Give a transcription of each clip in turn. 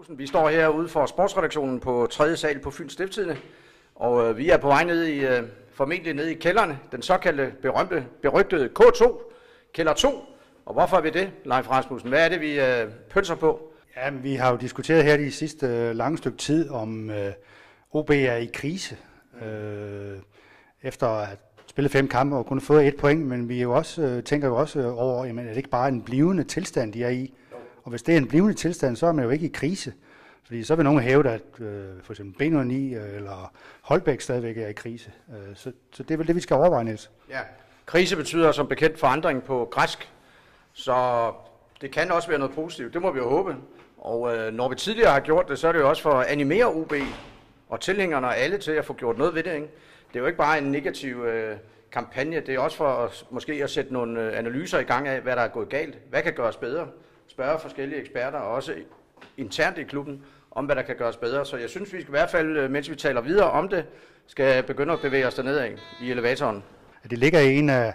Rasmussen. Vi står herude for sportsredaktionen på 3. sal på Fyns Stiftstidende, og øh, vi er på vej ned i, øh, formentlig ned i kælderne, den såkaldte berømte, berygtede K2, kælder 2. Og hvorfor er vi det, Leif Rasmussen? Hvad er det, vi øh, pønser på? Ja, vi har jo diskuteret her de sidste øh, lange stykke tid, om øh, OB er i krise. Øh, efter at spillet fem kampe og kun fået et point, men vi jo også, øh, tænker jo også over, jamen, er det ikke bare en blivende tilstand, de er i? Og hvis det er en blivende tilstand, så er man jo ikke i krise. Fordi så vil nogen hæve, at øh, for eksempel B9 øh, eller Holbæk stadigvæk er i krise. Øh, så, så det er vel det, vi skal overveje, Niels. Ja, krise betyder som bekendt forandring på græsk, så det kan også være noget positivt. Det må vi jo håbe. Og øh, når vi tidligere har gjort det, så er det jo også for at animere UB og tilhængerne og alle til at få gjort noget ved det. Ikke? Det er jo ikke bare en negativ øh, kampagne, det er også for at, måske at sætte nogle øh, analyser i gang af, hvad der er gået galt. Hvad kan gøres bedre? Spørge forskellige eksperter, og også internt i klubben, om hvad der kan gøres bedre. Så jeg synes, vi skal i hvert fald, øh, mens vi taler videre om det, skal begynde at bevæge os derned af i elevatoren. Det ligger i en af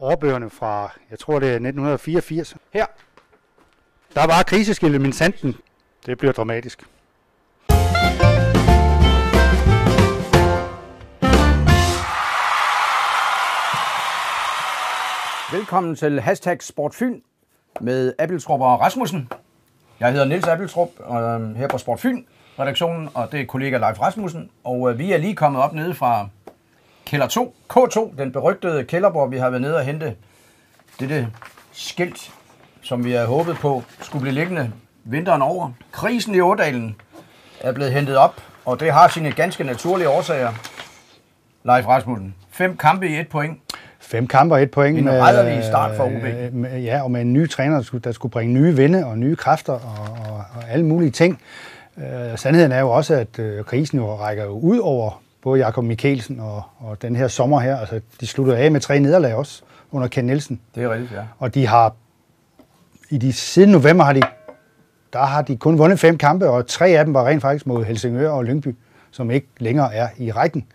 årbøgerne fra, jeg tror det er 1984. Her. Der var kriseskiltet min sanden. Det bliver dramatisk. Velkommen til Hashtag Sportfyn med Abeltrup og Rasmussen. Jeg hedder Nils Abeltrup, og øh, her på Sportfyn redaktionen, og det er kollega Leif Rasmussen. Og øh, vi er lige kommet op nede fra kælder 2, K2, den berygtede kælder, hvor vi har været nede og hente dette skilt, som vi havde håbet på skulle blive liggende vinteren over. Krisen i Ådalen er blevet hentet op, og det har sine ganske naturlige årsager. Leif Rasmussen, fem kampe i et point. Fem kampe og et point. En med, start for OB. Med, ja, og med en ny træner, der skulle, der skulle bringe nye vinde og nye kræfter og, og, og alle mulige ting. Uh, sandheden er jo også, at uh, krisen jo rækker jo ud over både Jakob Mikkelsen og, og den her sommer her. Altså, de sluttede af med tre nederlag også under Ken Nielsen. Det er rigtigt, ja. Og de har, i de siden november har de, der har de kun vundet fem kampe, og tre af dem var rent faktisk mod Helsingør og Lyngby, som ikke længere er i rækken.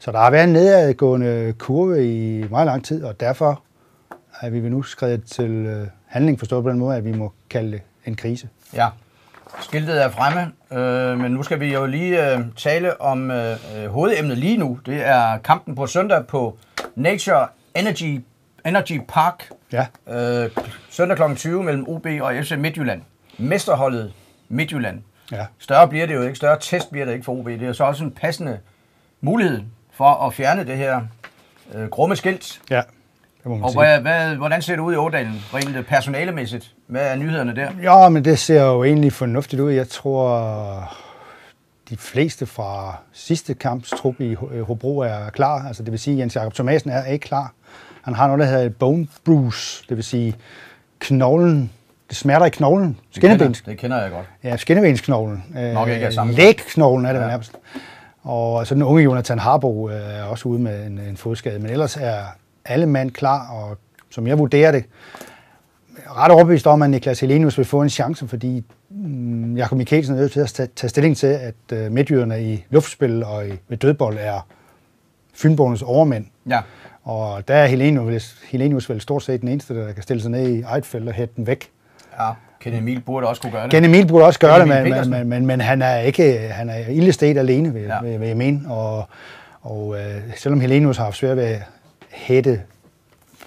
Så der har været en nedadgående kurve i meget lang tid, og derfor er vi nu skrevet til øh, handling forstået på den måde, at vi må kalde det en krise. Ja, skiltet er fremme, øh, men nu skal vi jo lige øh, tale om øh, hovedemnet lige nu. Det er kampen på søndag på Nature Energy, Energy Park. Ja. Øh, søndag kl. 20 mellem OB og FC Midtjylland. Mesterholdet Midtjylland. Ja. Større bliver det jo ikke. Større test bliver det ikke for OB. Det er så også en passende mulighed for at fjerne det her øh, grumme skilt. Ja, det må man og sige. hvad, hvad, hvordan ser det ud i Årdalen, rent personalemæssigt? Hvad er nyhederne der? Ja, men det ser jo egentlig fornuftigt ud. Jeg tror, de fleste fra sidste kamps trup i Hobro er klar. Altså, det vil sige, at Jens Jakob Thomasen er ikke klar. Han har noget, der hedder bone bruise, det vil sige knoglen, det smerter i knoglen. Skinnebens. Det, det kender jeg godt. Ja, skinnebensknoglen. Nok ikke af samme Lægknoglen er det ja. nærmest. Og så den unge Jonathan Harbo er også ude med en, en fodskade. Men ellers er alle mand klar, og som jeg vurderer det, ret overbevist om, at Niklas Helenius vil få en chance, fordi mm, Jakob Mikkelsen er nødt til at tage stilling til, at uh, midtjyderne i luftspil og i, ved dødbold er Fynborgens overmænd. Ja. Og der er Helenius, Helenius vel stort set den eneste, der kan stille sig ned i Eidfeld og hætte den væk. Ja, Ken Emil burde også kunne gøre det. Ken Emil burde også gøre det, men, men, men, men, han er ikke han er ildestet alene, vil, ja. vil, vil jeg mene. Og, og øh, selvom Helenius har haft svært ved at hætte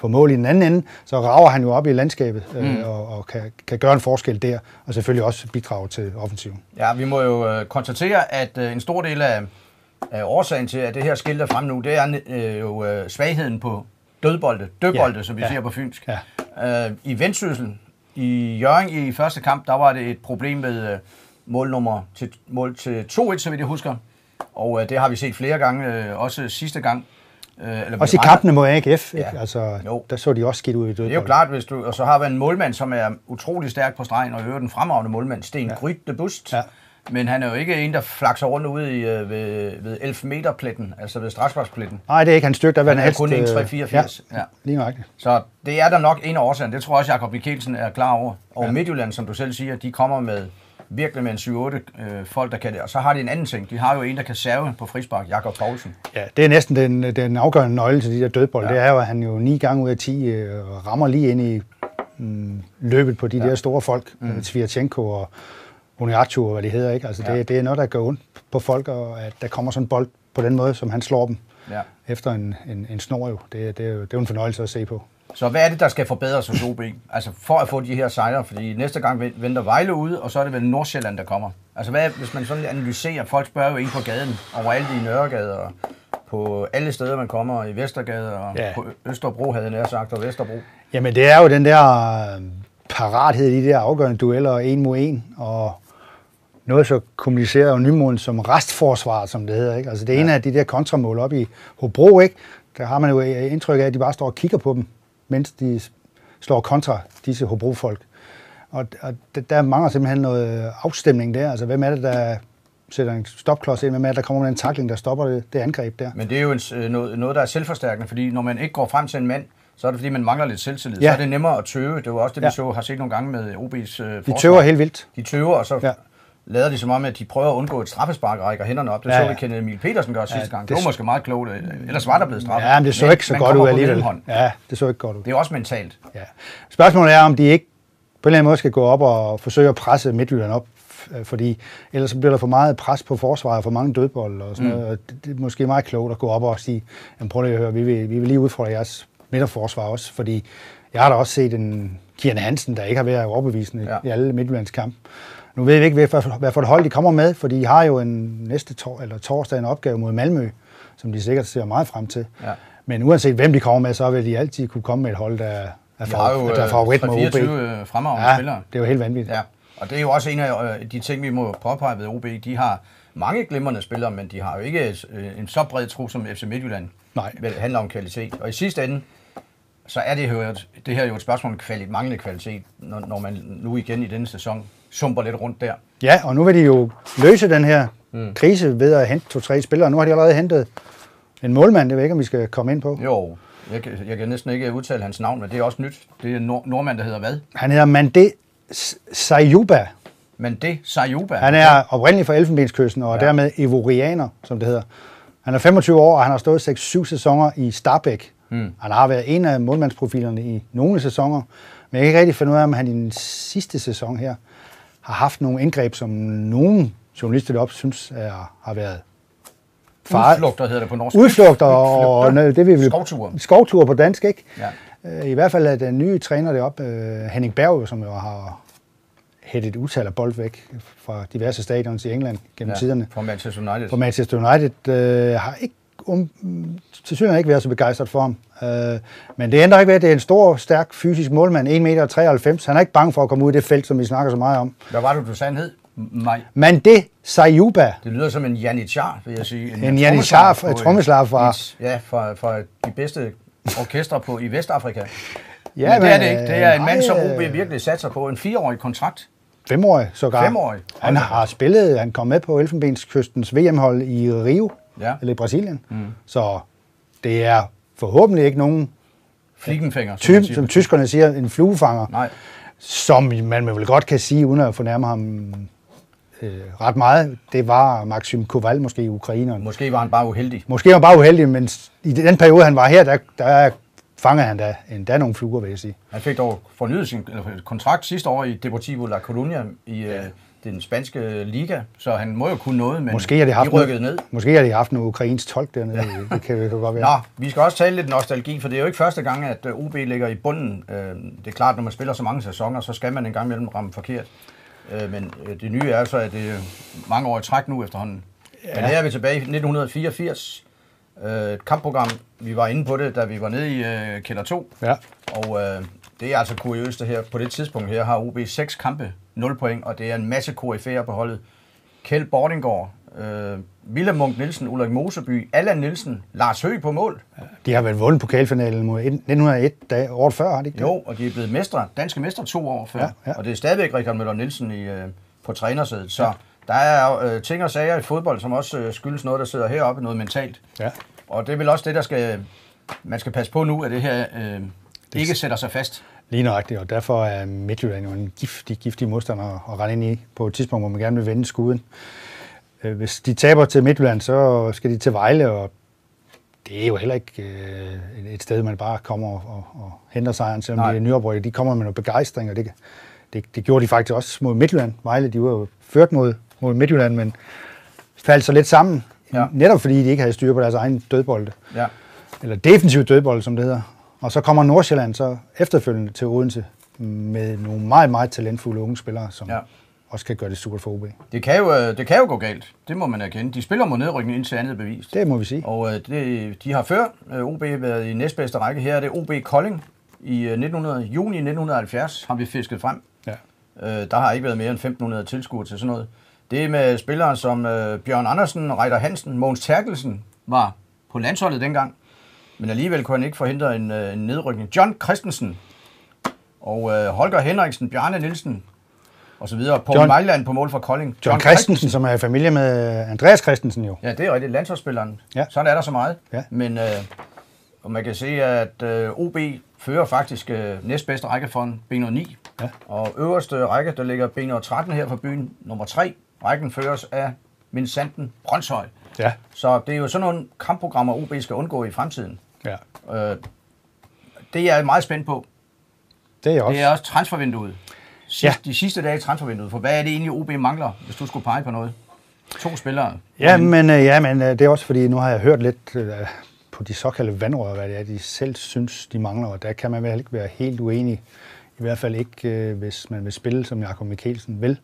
på mål i den anden ende, så rager han jo op i landskabet øh, mm. og, og kan, kan gøre en forskel der, og selvfølgelig også bidrage til offensiven. Ja, vi må jo øh, konstatere, at øh, en stor del af, af årsagen til, at det her skilt er frem nu, det er øh, jo øh, svagheden på dødbolde, dødbolde, ja. som vi ja. ser på fynsk. Ja. Øh, I Vendsyssel, i Jørgen i første kamp, der var det et problem med øh, målnummer til, mål til 2-1, så vidt jeg husker. Og øh, det har vi set flere gange, øh, også sidste gang. Øh, eller også i kampene mod AGF, ja. altså, jo. der så de også skidt ud i dødbold. Det er jo klart, hvis du, og så har vi en målmand, som er utrolig stærk på stregen, og øver den fremragende målmand, Sten ja. Grytte Bust. Ja. Men han er jo ikke en, der flakser rundt ude i, ved, ved 11 meter pletten, altså ved strafsparkspletten. Nej, det er ikke hans stykke, der han er helst, kun 1,384. Ja, ja, lige nøjagtigt. Så det er der nok en af årsagen. Det tror jeg også, Jakob Mikkelsen er klar over. Og ja. Midtjylland, som du selv siger, de kommer med virkelig med en 7-8 øh, folk, der kan det. Og så har de en anden ting. De har jo en, der kan serve på frispark, Jakob Poulsen. Ja, det er næsten den, den afgørende nøgle til de der dødbold. Ja. Det er jo, at han jo ni gange ud af 10 øh, rammer lige ind i mm, løbet på de ja. der store folk. Mm. Svirchenko og Uniachu, hvad det hedder, ikke? Altså, Ja. det, det er noget, der gør ondt på folk, og at der kommer sådan en bold på den måde, som han slår dem Ja. efter en, en, en snor jo. Det, det, er jo. det er jo en fornøjelse at se på. Så hvad er det, der skal forbedres hos OB? Altså for at få de her sejre, fordi næste gang ven- venter Vejle ude, og så er det vel Nordsjælland, der kommer. Altså hvad, hvis man sådan analyserer, folk spørger jo ind på gaden, overalt i Nørregade og på alle steder, man kommer, i Vestergade og Ja. på Østerbro, havde jeg nær sagt, og Vesterbro. Jamen, det er jo den der parathed i de der afgørende dueller, en mod en, og noget så kompliceret og nymodent som restforsvar, som det hedder. Ikke? Altså det ene af de der kontramål op i Hobro, ikke? der har man jo indtryk af, at de bare står og kigger på dem, mens de slår kontra disse Hobro-folk. Og, og der mangler simpelthen noget afstemning der. Altså hvem er det, der sætter en stopklods ind? Hvem er det, der kommer med en takling, der stopper det, det angreb der? Men det er jo en, øh, noget, noget, der er selvforstærkende, fordi når man ikke går frem til en mand, så er det fordi, man mangler lidt selvtillid. Ja. Så er det nemmere at tøve. Det var også det, vi Ja. så, har set nogle gange med OB's øh, De tøver helt vildt. De tøver, og så Ja. ja. lader de som om, at de prøver at undgå et straffespark og rækker hænderne op. Det Ja, ja, så ja. vi Kenneth Emil Petersen gøre sidste det gang. Det var s- måske meget klogt. øh, Ellers var der blevet straffet. Ja, men det så ikke så godt ud alligevel. Ja, det så ikke godt ud. Det er også mentalt. Ja. Spørgsmålet er, om de ikke på en eller anden måde skal gå op og forsøge at presse Midtjylland op, øh, fordi ellers så bliver der for meget pres på forsvaret og for mange dødbolde og sådan mm. noget. Og det, det er måske meget klogt at gå op og sige, jamen prøv lige at høre, vi vil, vi vil lige udfordre jeres midterforsvar også, fordi jeg har da også set en Kian Hansen, der ikke har været overbevisende ja. I alle Midtjyllands kamp. Nu ved vi ikke, hvad for, for et hold de kommer med, fordi de har jo en næste tor, eller torsdag en opgave mod Malmø, som de sikkert ser meget frem til. Ja. Men uanset hvem de kommer med, så vil de altid kunne komme med et hold, der er, for, har jo der er favorit med OB. 24 øh, fremragende Ja, spillere. det er jo helt vanvittigt. Ja. Og det er jo også en af øh, de ting, vi må påpege ved OB. De har mange glimrende spillere, men de har jo ikke øh, en så bred tro som FC Midtjylland. Nej. Det handler om kvalitet. Og i sidste ende, så er det jo et, det her er jo et spørgsmål om kvalitet, manglende kvalitet, når, når man nu igen i denne sæson sumper lidt rundt der. Ja, og nu vil de jo løse den her mm. krise ved at hente to-tre spillere. Nu har de allerede hentet en målmand, det ved jeg ikke, om vi skal komme ind på. Jo, jeg, kan- jeg kan næsten ikke udtale hans navn, men det er også nyt. Det er en nord, nordmand, der hedder hvad? Han hedder Mande Sayuba. Men det, Sayuba. Han er oprindelig fra Elfenbenskysten og Ja. dermed evorianer, som det hedder. Han er 25 år, og han har stået 6-7 sæsoner i Starbæk. Mm. Han har været en af målmandsprofilerne i nogle sæsoner, men jeg kan ikke rigtig finde ud af, om han i den sidste sæson her har haft nogle indgreb, som nogen journalister deroppe synes er, har været far- Udflugter hedder det på norsk. udflugter og det vi vil Skovture. skovtur på dansk, ikke? Ja. Øh, I hvert fald er den nye træner deroppe, øh, Henning Berg, som jo har hættet et utal af bold væk fra diverse stadions i England gennem ja. tiderne. fra Manchester United. For Manchester United øh, har ikke um, til synligheden ikke været så begejstret for ham. Øh, men det ændrer ikke ved, at det er en stor, stærk fysisk målmand, 1,93 meter. Han er ikke bange for at komme ud i det felt, som vi snakker så meget om. Hvad var det, du sagde, han hed? Maj. Mande Sayuba, Det lyder som en janitjar, vil jeg sige. En på, øh, trommeslager fra- Ja, fra, fra de bedste orkestre på, i Vestafrika. Ja, men det er det men, ikke. Det er en øh, mand, som nej, OB øh, virkelig satser på. En fireårig kontrakt. femårig sågar. Femårig? Han har spillet, han kom med på Elfenbenskystens VM-hold i Rio, Ja. eller i Brasilien. Mm. Så det er forhåbentlig ikke nogen Fligenfænger, som, siger. som tyskerne siger, en fluefanger. Nej. som man vel godt kan sige, uden at fornærme ham øh, ret meget, det var Maxim Koval, måske ukraineren. Måske var han bare uheldig. Måske var han bare uheldig, men i den periode, han var her, der, der fangede han da endda nogle fluer, vil jeg sige. Han fik dog fornyet sin kontrakt sidste år i Deportivo La Coruña i ja. Den spanske liga, så han må jo kunne noget, men Måske har de haft, de rykkede ned. måske har de haft noget ukrainsk tolk dernede, ja. det, kan, det kan godt være. Nå, vi skal også tale lidt nostalgi, for det er jo ikke første gang, at øh, OB ligger i bunden. Øh, Det er klart, når man spiller så mange sæsoner, så skal man en gang imellem ramme forkert. Øh, Men øh, det nye er så, at det er mange år i træk nu efterhånden. Ja. Men her er vi tilbage i 1984. Øh, Et kampprogram, vi var inde på det, da vi var nede i øh, Kælder 2. Ja. Og øh, det er altså kuriøst det her. På det tidspunkt her har OB 6 kampe, 0 point, og det er en masse KF'er på holdet. Kjeld Bordingård, øh, Willem Munk Nielsen, Ulrik Moseby, Allan Nielsen, Lars Høgh på mål. De har vel vundet pokalfinalen mod 1901, da, året før, har de ikke det? Jo, og de er blevet mestre, danske mestre to år før. Ja, ja. Og det er stadigvæk Richard Møller Nielsen i, øh, på trænersædet. Så der er øh, ting og sager i fodbold, som også øh, skyldes noget, der sidder heroppe, noget mentalt. Ja. Og det er vel også det, der skal, man skal passe på nu, at det her øh, ikke sætter sig fast. Lige nøjagtigt, og derfor er Midtjylland jo en giftig, giftig modstander at rende ind i på et tidspunkt, hvor man gerne vil vende skuden. Øh, Hvis de taber til Midtjylland, så skal de til Vejle, og det er jo heller ikke øh, et sted, man bare kommer og, og, og henter sejren, selvom Nej. De er nyoprykket. De kommer med noget begejstring, og det, det, det gjorde de faktisk også mod Midtjylland. Vejle, de var jo ført mod, mod Midtjylland, men faldt så lidt sammen. Ja. Netop fordi de ikke havde styr på deres egen dødbolde. Ja. Eller defensiv dødbold, som det hedder. Og så kommer Nordsjælland så efterfølgende til Odense med nogle meget, meget talentfulde unge spillere, som Ja. også kan gøre det super for OB. Det kan, jo, øh, det kan jo gå galt. Det må man erkende. De spiller mod nedrykning indtil andet bevis. Det må vi sige. Og øh, det, de har før øh, OB været i næstbedste række. Her er det OB Kolding i øh, 1900, juni 1970 har vi fisket frem. Ja. Der har ikke været mere end 1500 tilskuere til sådan noget. Det er med spillere som Bjørn Andersen, Reiter Hansen, Mogens Terkelsen var på landsholdet dengang. Men alligevel kunne han ikke forhindre en, øh, en nedrykning. John Christensen og øh, Holger Henriksen, Bjarne Nielsen og så videre. Paul John- Mejland på mål for Kolding. John Christensen, som er i familie med Andreas Christensen jo. Ja, det er rigtigt. Landsholdsspilleren. Ja. Sådan er der så meget. Ja. Men øh, og man kan se, at øh, OB fører faktisk øh, næstbedste række for B9. Ja. Og øverste række, der ligger B13 her for byen, nummer 3. Rækken føres af Vincenten Brøndshøj. Ja. Så det er jo sådan nogle kampprogrammer, OB skal undgå i fremtiden. ja. Øh, det er jeg meget spændt på. Det er jeg også. Det er også transfervinduet. Sidst, Ja. De sidste dage i transfervinduet. For hvad er det egentlig, OB mangler, hvis du skulle pege på noget? To spillere. Ja, men, øh, ja, men øh, det er også fordi, nu har jeg hørt lidt øh, på de såkaldte vandrør, hvad det er, de selv synes, de mangler, og der kan man vel ikke være helt uenig. I hvert fald ikke, øh, hvis man vil spille, som Jakob Mikkelsen vil.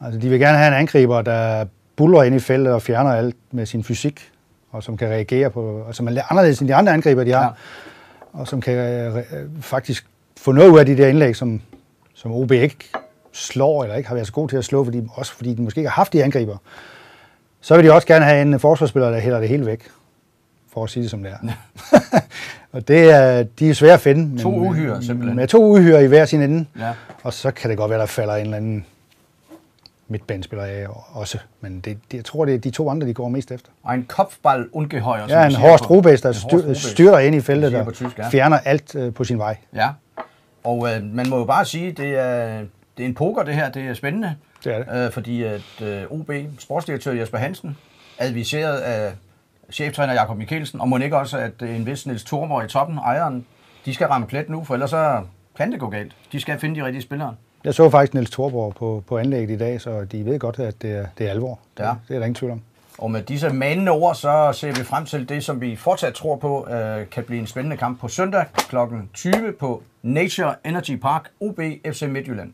Altså, de vil gerne have en angriber, der buller ind i feltet og fjerner alt med sin fysik, og som kan reagere på, og som er anderledes end de andre angriber, de har, Ja. og som kan øh, faktisk få noget ud af de der indlæg, som, som OB ikke slår, eller ikke har været så god til at slå, fordi, også fordi de måske ikke har haft de angriber. Så vil de også gerne have en forsvarsspiller, der hælder det hele væk, for at sige det som det er. og det er, de er svære at finde. Men, To uhyrer, simpelthen. Med to uhyrer i hver sin ende. Ja. Og så kan det godt være, der falder en eller anden midtbanespiller af også. Men det, det, jeg tror, det er de to andre, de går mest efter. Og en kopfball ungehøjer. Ja, en Horst Rubes, der styr, styrter ind i feltet, der tysk, ja. fjerner alt øh, på sin vej. Ja. Og øh, man må jo bare sige, det er, det er en poker, det her. Det er spændende. Det er det. Øh, fordi at øh, OB, sportsdirektør Jesper Hansen, adviseret af cheftræner Jakob Mikkelsen, og må ikke også, at øh, en vis Niels Thorborg i toppen, ejeren, de skal ramme plet nu, for ellers så kan det gå galt. De skal finde de rigtige spillere. Jeg så faktisk Niels Thorborg på, på anlægget i dag, så de ved godt, at det er, det er alvor. Ja. Det, det er der ingen tvivl om. Og med disse manende ord, så ser vi frem til det, som vi fortsat tror på, øh, kan blive en spændende kamp på søndag kl. 20 på Nature Energy Park, OB FC Midtjylland.